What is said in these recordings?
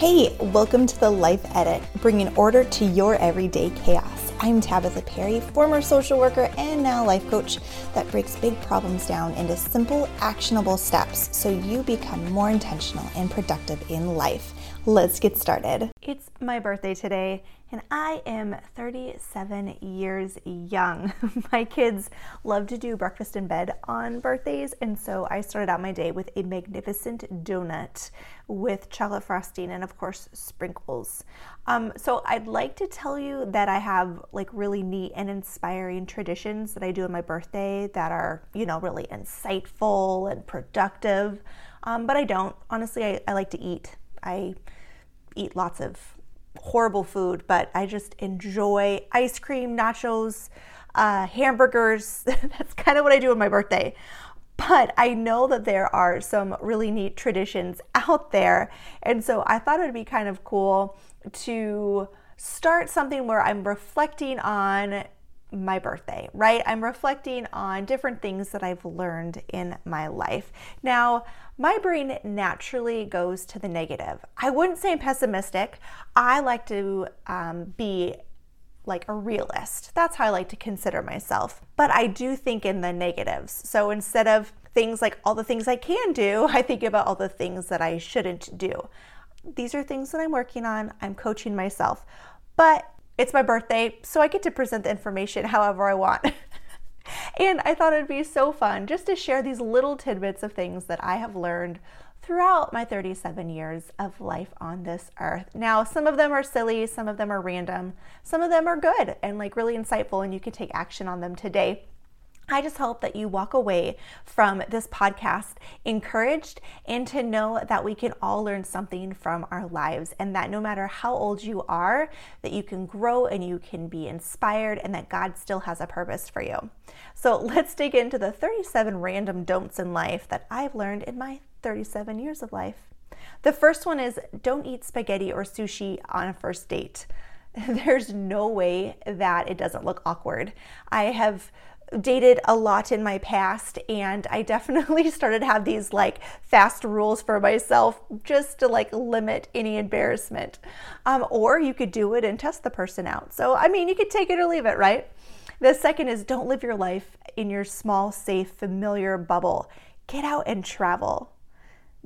Hey, welcome to the Life Edit, bringing order to your everyday chaos. I'm Tabatha Perry, former social worker and now life coach that breaks big problems down into simple, actionable steps so you become more intentional and productive in life. Let's get started. It's my birthday today, and I am 37 years young. my kids love to do breakfast in bed on birthdays, and so I started out my day with a magnificent donut with chocolate frosting and, of course, sprinkles. Um, so I'd like to tell you that I have like really neat and inspiring traditions that I do on my birthday that are, you know, really insightful and productive. Um, but I don't. Honestly, I, I like to eat. I eat lots of horrible food, but I just enjoy ice cream, nachos, uh, hamburgers. That's kind of what I do on my birthday. But I know that there are some really neat traditions out there. And so I thought it would be kind of cool to start something where I'm reflecting on my birthday, right? I'm reflecting on different things that I've learned in my life. Now, my brain naturally goes to the negative. I wouldn't say I'm pessimistic. I like to um, be like a realist. That's how I like to consider myself. But I do think in the negatives. So instead of things like all the things I can do, I think about all the things that I shouldn't do. These are things that I'm working on. I'm coaching myself. But it's my birthday, so I get to present the information however I want. and I thought it'd be so fun just to share these little tidbits of things that I have learned throughout my 37 years of life on this earth. Now, some of them are silly, some of them are random, some of them are good and like really insightful, and you can take action on them today. I just hope that you walk away from this podcast encouraged and to know that we can all learn something from our lives and that no matter how old you are, that you can grow and you can be inspired and that God still has a purpose for you. So let's dig into the 37 random don'ts in life that I've learned in my 37 years of life. The first one is don't eat spaghetti or sushi on a first date. There's no way that it doesn't look awkward. I have dated a lot in my past and I definitely started to have these like fast rules for myself just to like limit any embarrassment. Um, or you could do it and test the person out. So, I mean, you could take it or leave it, right? The second is don't live your life in your small, safe, familiar bubble. Get out and travel.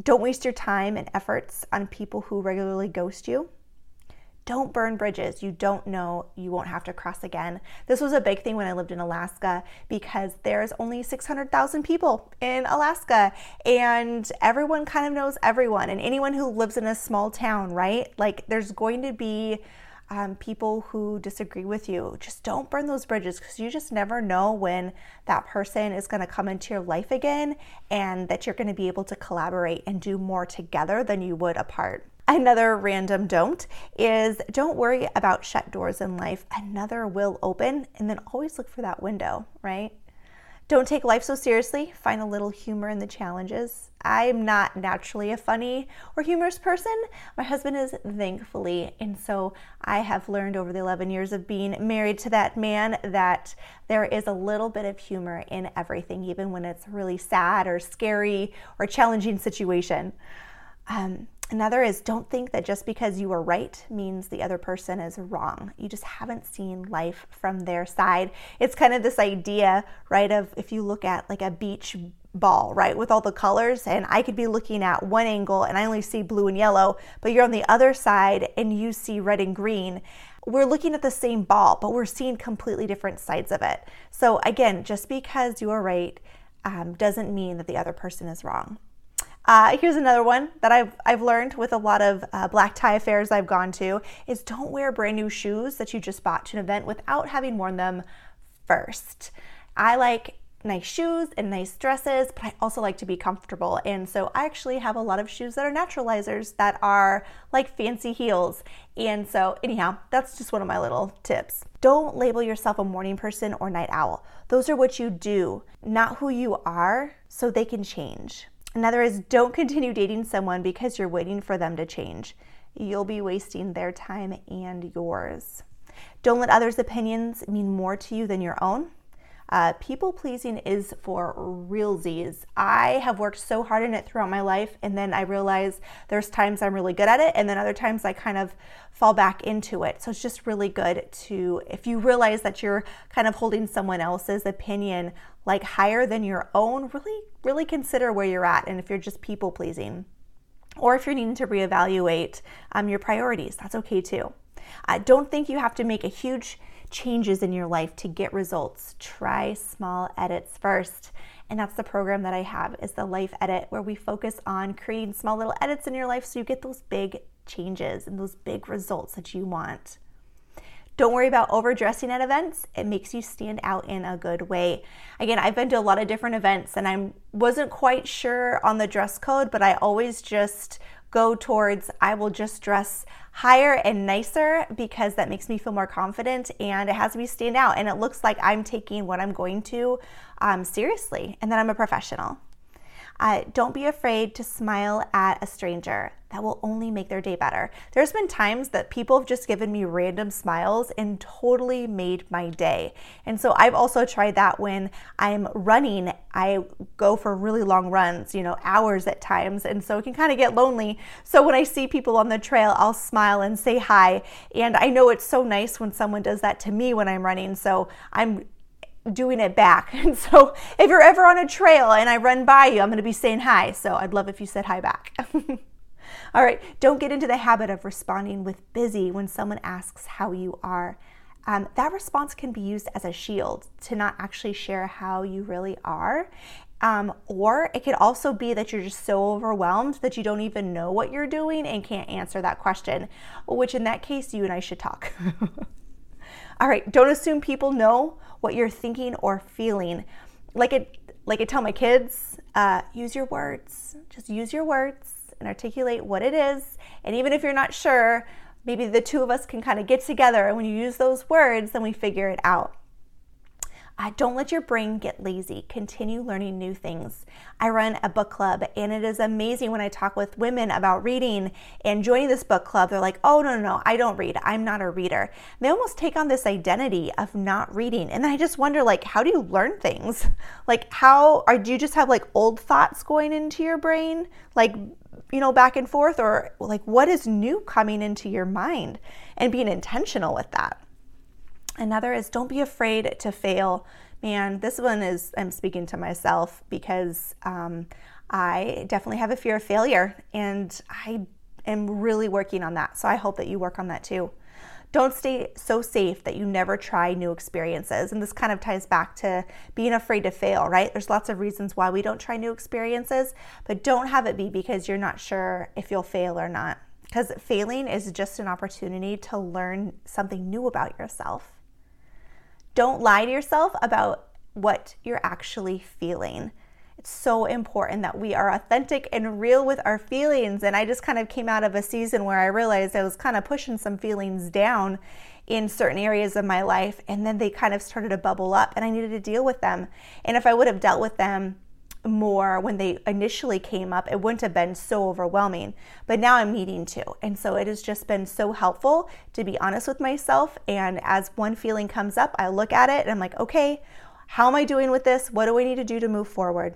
Don't waste your time and efforts on people who regularly ghost you. Don't burn bridges you don't know you won't have to cross again. This was a big thing when I lived in Alaska because there's only 600,000 people in Alaska and everyone kind of knows everyone. And anyone who lives in a small town, right? Like there's going to be um, people who disagree with you. Just don't burn those bridges because you just never know when that person is going to come into your life again and that you're going to be able to collaborate and do more together than you would apart. Another random don't is don't worry about shut doors in life. Another will open, and then always look for that window, right? Don't take life so seriously. Find a little humor in the challenges. I'm not naturally a funny or humorous person. My husband is, thankfully. And so I have learned over the 11 years of being married to that man that there is a little bit of humor in everything, even when it's really sad or scary or challenging situation. Um, Another is don't think that just because you are right means the other person is wrong. You just haven't seen life from their side. It's kind of this idea, right, of if you look at like a beach ball, right, with all the colors, and I could be looking at one angle and I only see blue and yellow, but you're on the other side and you see red and green. We're looking at the same ball, but we're seeing completely different sides of it. So, again, just because you are right um, doesn't mean that the other person is wrong. Uh, here's another one that I've, I've learned with a lot of uh, black tie affairs I've gone to is don't wear brand new shoes that you just bought to an event without having worn them first. I like nice shoes and nice dresses, but I also like to be comfortable. And so I actually have a lot of shoes that are naturalizers that are like fancy heels. And so, anyhow, that's just one of my little tips. Don't label yourself a morning person or night owl. Those are what you do, not who you are, so they can change. Another is don't continue dating someone because you're waiting for them to change. You'll be wasting their time and yours. Don't let others' opinions mean more to you than your own. Uh, people pleasing is for realsies. I have worked so hard in it throughout my life, and then I realize there's times I'm really good at it, and then other times I kind of fall back into it. So it's just really good to, if you realize that you're kind of holding someone else's opinion like higher than your own, really, really consider where you're at and if you're just people pleasing. Or if you're needing to reevaluate um, your priorities, that's okay too. I don't think you have to make a huge changes in your life to get results. Try small edits first. And that's the program that I have is the Life Edit where we focus on creating small little edits in your life so you get those big changes and those big results that you want. Don't worry about overdressing at events. It makes you stand out in a good way. Again, I've been to a lot of different events and I wasn't quite sure on the dress code, but I always just go towards I will just dress higher and nicer because that makes me feel more confident and it has me stand out and it looks like I'm taking what I'm going to um, seriously and that I'm a professional. Uh, don't be afraid to smile at a stranger. That will only make their day better. There's been times that people have just given me random smiles and totally made my day. And so I've also tried that when I'm running. I go for really long runs, you know, hours at times. And so it can kind of get lonely. So when I see people on the trail, I'll smile and say hi. And I know it's so nice when someone does that to me when I'm running. So I'm doing it back. And so if you're ever on a trail and I run by you, I'm going to be saying hi. So I'd love if you said hi back. All right, don't get into the habit of responding with busy when someone asks how you are. Um, that response can be used as a shield to not actually share how you really are. Um, or it could also be that you're just so overwhelmed that you don't even know what you're doing and can't answer that question, which in that case, you and I should talk. All right, don't assume people know what you're thinking or feeling. Like it, like I tell my kids, uh, use your words. Just use your words and articulate what it is. And even if you're not sure, maybe the two of us can kind of get together. And when you use those words, then we figure it out. Don't let your brain get lazy. Continue learning new things. I run a book club, and it is amazing when I talk with women about reading and joining this book club. They're like, oh, no, no, no, I don't read. I'm not a reader. They almost take on this identity of not reading. And I just wonder, like, how do you learn things? Like, how, or do you just have like old thoughts going into your brain? Like, you know, back and forth, or like what is new coming into your mind and being intentional with that. Another is don't be afraid to fail. Man, this one is, I'm speaking to myself because um, I definitely have a fear of failure and I am really working on that. So I hope that you work on that too. Don't stay so safe that you never try new experiences. And this kind of ties back to being afraid to fail, right? There's lots of reasons why we don't try new experiences, but don't have it be because you're not sure if you'll fail or not. Because failing is just an opportunity to learn something new about yourself. Don't lie to yourself about what you're actually feeling. It's so important that we are authentic and real with our feelings. And I just kind of came out of a season where I realized I was kind of pushing some feelings down in certain areas of my life. And then they kind of started to bubble up and I needed to deal with them. And if I would have dealt with them more when they initially came up, it wouldn't have been so overwhelming. But now I'm needing to. And so it has just been so helpful to be honest with myself. And as one feeling comes up, I look at it and I'm like, okay, how am I doing with this? What do I need to do to move forward?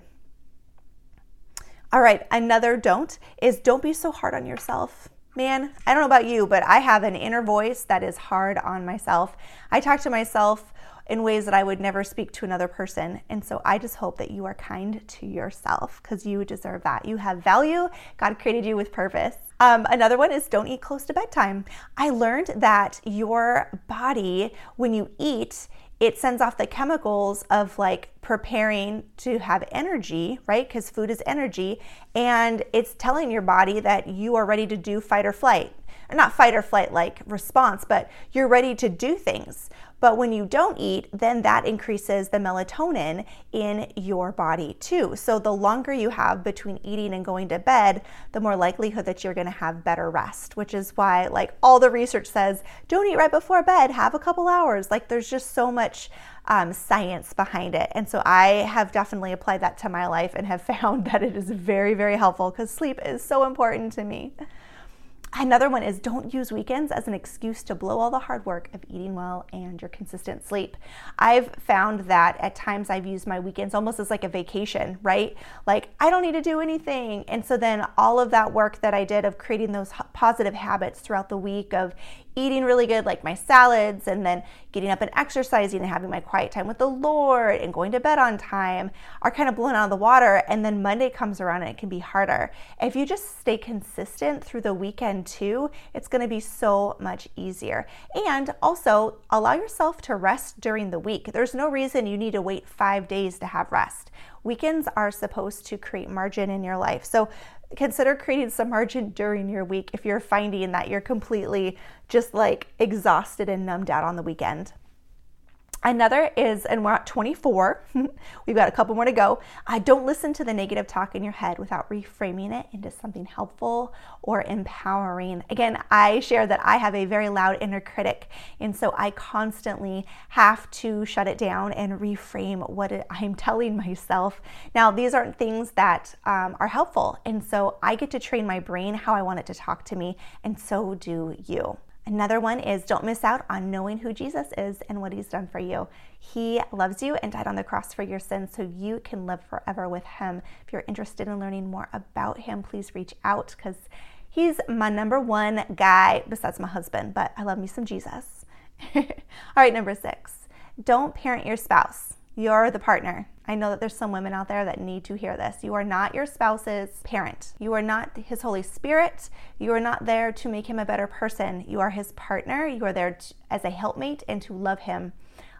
All right, another don't is don't be so hard on yourself. Man, I don't know about you, but I have an inner voice that is hard on myself. I talk to myself in ways that I would never speak to another person. And so I just hope that you are kind to yourself because you deserve that. You have value. God created you with purpose. Um, another one is don't eat close to bedtime. I learned that your body, when you eat, it sends off the chemicals of like preparing to have energy, right? Because food is energy. And it's telling your body that you are ready to do fight or flight. Not fight or flight like response, but you're ready to do things. But when you don't eat, then that increases the melatonin in your body too. So the longer you have between eating and going to bed, the more likelihood that you're going to have better rest, which is why like all the research says don't eat right before bed, have a couple hours. Like there's just so much um, science behind it. And so I have definitely applied that to my life and have found that it is very, very helpful because sleep is so important to me. Another one is don't use weekends as an excuse to blow all the hard work of eating well and your consistent sleep. I've found that at times I've used my weekends almost as like a vacation, right? Like I don't need to do anything. And so then all of that work that I did of creating those positive habits throughout the week of eating really good, like my salads, and then getting up and exercising and having my quiet time with the Lord and going to bed on time are kind of blown out of the water. And then Monday comes around and it can be harder. If you just stay consistent through the weekend too, it's going to be so much easier. And also allow yourself to rest during the week. There's no reason you need to wait five days to have rest. Weekends are supposed to create margin in your life. So consider creating some margin during your week if you're finding that you're completely just like exhausted and numbed out on the weekend. Another is, and we're at 24, we've got a couple more to go. I don't listen to the negative talk in your head without reframing it into something helpful or empowering. Again, I share that I have a very loud inner critic, and so I constantly have to shut it down and reframe what I'm telling myself. Now, these aren't things that um, are helpful, and so I get to train my brain how I want it to talk to me, and so do you. Another one is don't miss out on knowing who Jesus is and what he's done for you. He loves you and died on the cross for your sins so you can live forever with him. If you're interested in learning more about him, please reach out because he's my number one guy besides my husband, but I love me some Jesus. All right, number six, don't parent your spouse. You're the partner. I know that there's some women out there that need to hear this. You are not your spouse's parent. You are not his Holy Spirit. You are not there to make him a better person. You are his partner. You are there to, as a helpmate and to love him.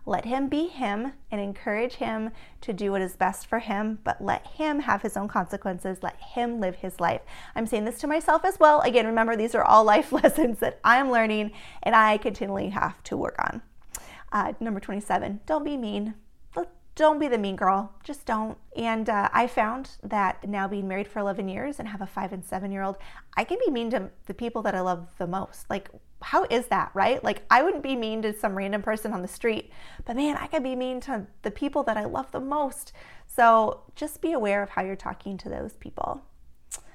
Let him be him and encourage him to do what is best for him, but let him have his own consequences. Let him live his life. I'm saying this to myself as well. Again, remember, these are all life lessons that I'm learning and I continually have to work on. Uh, number 27, don't be mean don't be the mean girl. Just don't. And uh, I found that now being married for 11 years and have a five and seven year old, I can be mean to the people that I love the most. Like, how is that, right? Like, I wouldn't be mean to some random person on the street, but man, I can be mean to the people that I love the most. So just be aware of how you're talking to those people.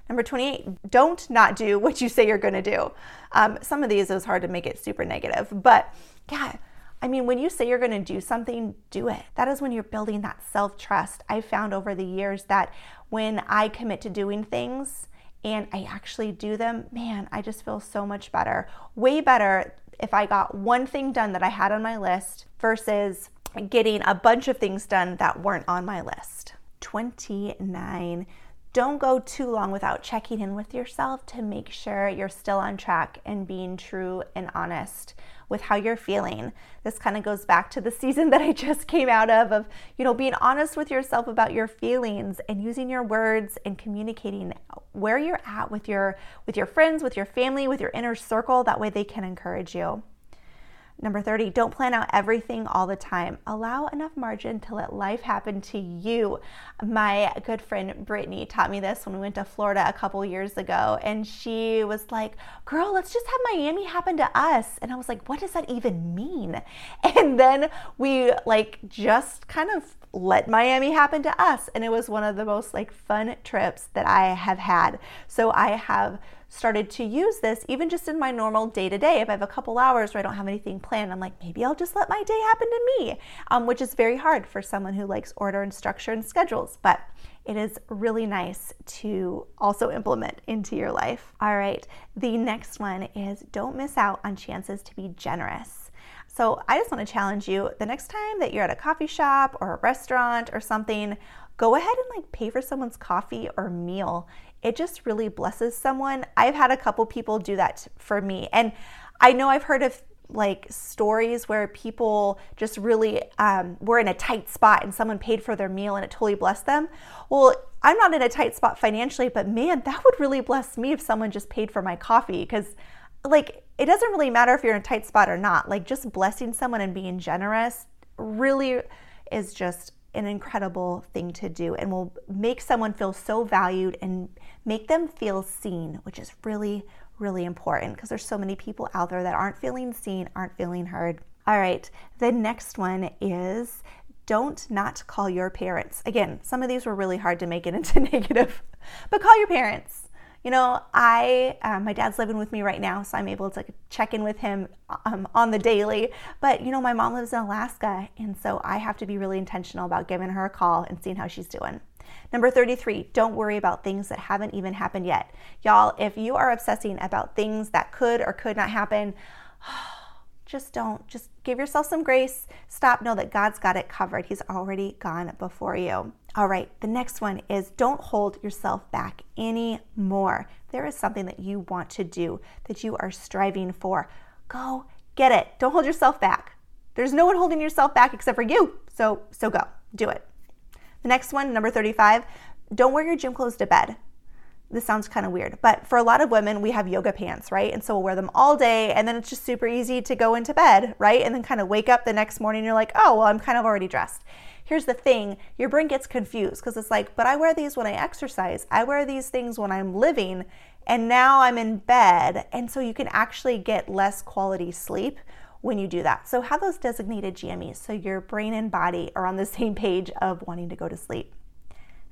Number 28, don't not do what you say you're going to do. Um, some of these is hard to make it super negative, but yeah I mean, when you say you're going to do something, do it. That is when you're building that self trust. I found over the years that when I commit to doing things and I actually do them, man, I just feel so much better. Way better if I got one thing done that I had on my list versus getting a bunch of things done that weren't on my list. 29 don't go too long without checking in with yourself to make sure you're still on track and being true and honest with how you're feeling. This kind of goes back to the season that I just came out of of, you know, being honest with yourself about your feelings and using your words and communicating where you're at with your with your friends, with your family, with your inner circle that way they can encourage you. Number 30, don't plan out everything all the time. Allow enough margin to let life happen to you. My good friend Brittany taught me this when we went to Florida a couple years ago, and she was like, Girl, let's just have Miami happen to us. And I was like, What does that even mean? And then we like just kind of let Miami happen to us. And it was one of the most like fun trips that I have had. So I have started to use this even just in my normal day to day. If I have a couple hours where I don't have anything planned, I'm like, maybe I'll just let my day happen to me, um, which is very hard for someone who likes order and structure and schedules. But it is really nice to also implement into your life. All right, the next one is don't miss out on chances to be generous. So I just want to challenge you the next time that you're at a coffee shop or a restaurant or something, go ahead and like pay for someone's coffee or meal it just really blesses someone. I've had a couple people do that for me. And I know I've heard of like stories where people just really um, were in a tight spot and someone paid for their meal and it totally blessed them. Well, I'm not in a tight spot financially, but man, that would really bless me if someone just paid for my coffee because, like, it doesn't really matter if you're in a tight spot or not. Like, just blessing someone and being generous really is just an incredible thing to do and will make someone feel so valued and make them feel seen, which is really, really important because there's so many people out there that aren't feeling seen, aren't feeling heard. All right, the next one is don't not call your parents. Again, some of these were really hard to make it into negative, but call your parents. You know, I um, my dad's living with me right now, so I'm able to check in with him um, on the daily. But you know, my mom lives in Alaska, and so I have to be really intentional about giving her a call and seeing how she's doing. Number 33, don't worry about things that haven't even happened yet. Y'all, if you are obsessing about things that could or could not happen, just don't. Just give yourself some grace. Stop. Know that God's got it covered. He's already gone before you. All right, the next one is don't hold yourself back anymore. There is something that you want to do, that you are striving for. Go get it. Don't hold yourself back. There's no one holding yourself back except for you. So so go. Do it. The next one, number 35, don't wear your gym clothes to bed this sounds kind of weird, but for a lot of women, we have yoga pants, right? And so we'll wear them all day, and then it's just super easy to go into bed, right? And then kind of wake up the next morning, you're like, oh, well, I'm kind of already dressed. Here's the thing your brain gets confused because it's like, but I wear these when I exercise, I wear these things when I'm living, and now I'm in bed. And so you can actually get less quality sleep when you do that. So have those designated GMEs so your brain and body are on the same page of wanting to go to sleep.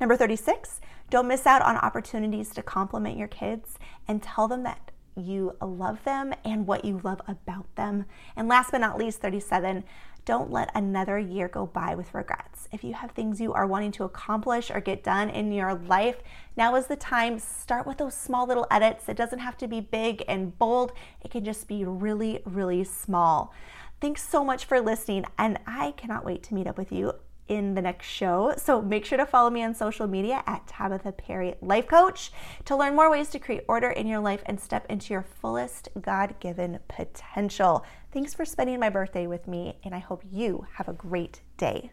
Number 36, don't miss out on opportunities to compliment your kids and tell them that you love them and what you love about them. And last but not least, 37, don't let another year go by with regrets. If you have things you are wanting to accomplish or get done in your life, now is the time. Start with those small little edits. It doesn't have to be big and bold, it can just be really, really small. Thanks so much for listening, and I cannot wait to meet up with you in the next show. So make sure to follow me on social media at Tabatha Perry Life Coach to learn more ways to create order in your life and step into your fullest God given potential. Thanks for spending my birthday with me, and I hope you have a great day.